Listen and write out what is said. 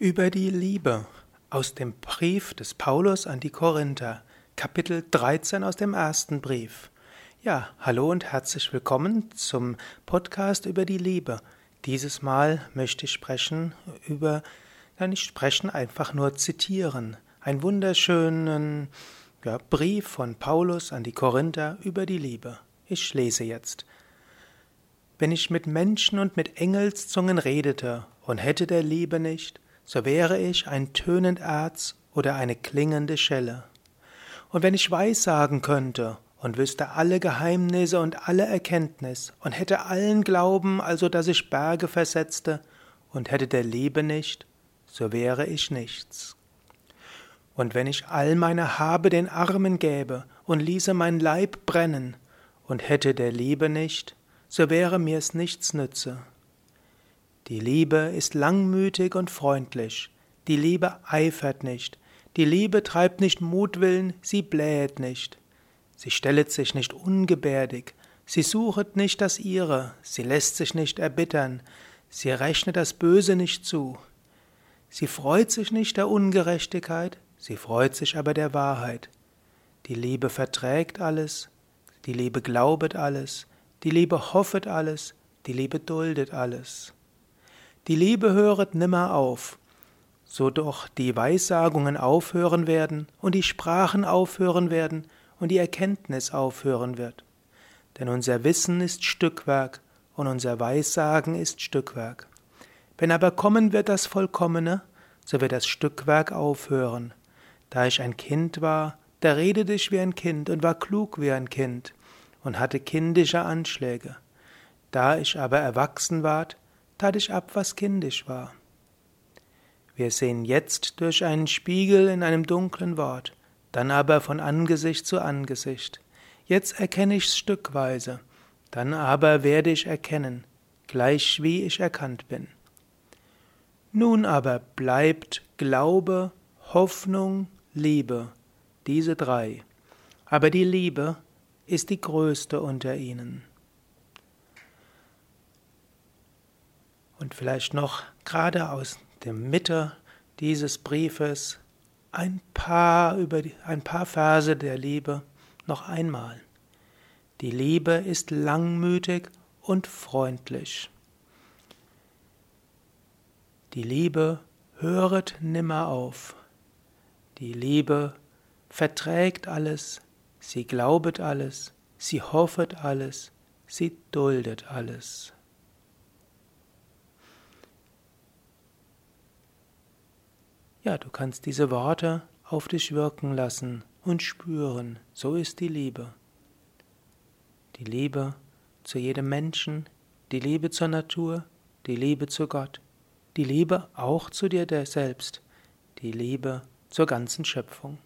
Über die Liebe aus dem Brief des Paulus an die Korinther, Kapitel 13 aus dem ersten Brief. Ja, hallo und herzlich willkommen zum Podcast über die Liebe. Dieses Mal möchte ich sprechen über, ja nicht sprechen, einfach nur zitieren. Einen wunderschönen ja, Brief von Paulus an die Korinther über die Liebe. Ich lese jetzt. Wenn ich mit Menschen und mit Engelszungen redete und hätte der Liebe nicht, so wäre ich ein tönend Erz oder eine klingende Schelle. Und wenn ich Weissagen könnte und wüsste alle Geheimnisse und alle Erkenntnis und hätte allen Glauben, also dass ich Berge versetzte, und hätte der Liebe nicht, so wäre ich nichts. Und wenn ich all meine Habe den Armen gäbe und ließe mein Leib brennen, und hätte der Liebe nicht, so wäre mir's nichts nütze. Die Liebe ist langmütig und freundlich. Die Liebe eifert nicht. Die Liebe treibt nicht Mutwillen, sie blähet nicht. Sie stellet sich nicht ungebärdig. Sie suchet nicht das ihre. Sie lässt sich nicht erbittern. Sie rechnet das Böse nicht zu. Sie freut sich nicht der Ungerechtigkeit, sie freut sich aber der Wahrheit. Die Liebe verträgt alles, die Liebe glaubet alles, die Liebe hoffet alles, die Liebe duldet alles. Die Liebe höret nimmer auf, so doch die Weissagungen aufhören werden und die Sprachen aufhören werden und die Erkenntnis aufhören wird. Denn unser Wissen ist Stückwerk und unser Weissagen ist Stückwerk. Wenn aber kommen wird das Vollkommene, so wird das Stückwerk aufhören. Da ich ein Kind war, da redete ich wie ein Kind und war klug wie ein Kind und hatte kindische Anschläge. Da ich aber erwachsen ward, tat ich ab, was kindisch war. Wir sehen jetzt durch einen Spiegel in einem dunklen Wort, dann aber von Angesicht zu Angesicht. Jetzt erkenne ich's stückweise, dann aber werde ich erkennen, gleich wie ich erkannt bin. Nun aber bleibt Glaube, Hoffnung, Liebe, diese drei. Aber die Liebe ist die größte unter ihnen. Und vielleicht noch gerade aus der Mitte dieses Briefes ein paar über die, ein paar Verse der Liebe noch einmal. Die Liebe ist langmütig und freundlich. Die Liebe höret nimmer auf. Die Liebe verträgt alles, sie glaubet alles, sie hoffet alles, sie duldet alles. Ja, du kannst diese Worte auf dich wirken lassen und spüren, so ist die Liebe. Die Liebe zu jedem Menschen, die Liebe zur Natur, die Liebe zu Gott, die Liebe auch zu dir selbst, die Liebe zur ganzen Schöpfung.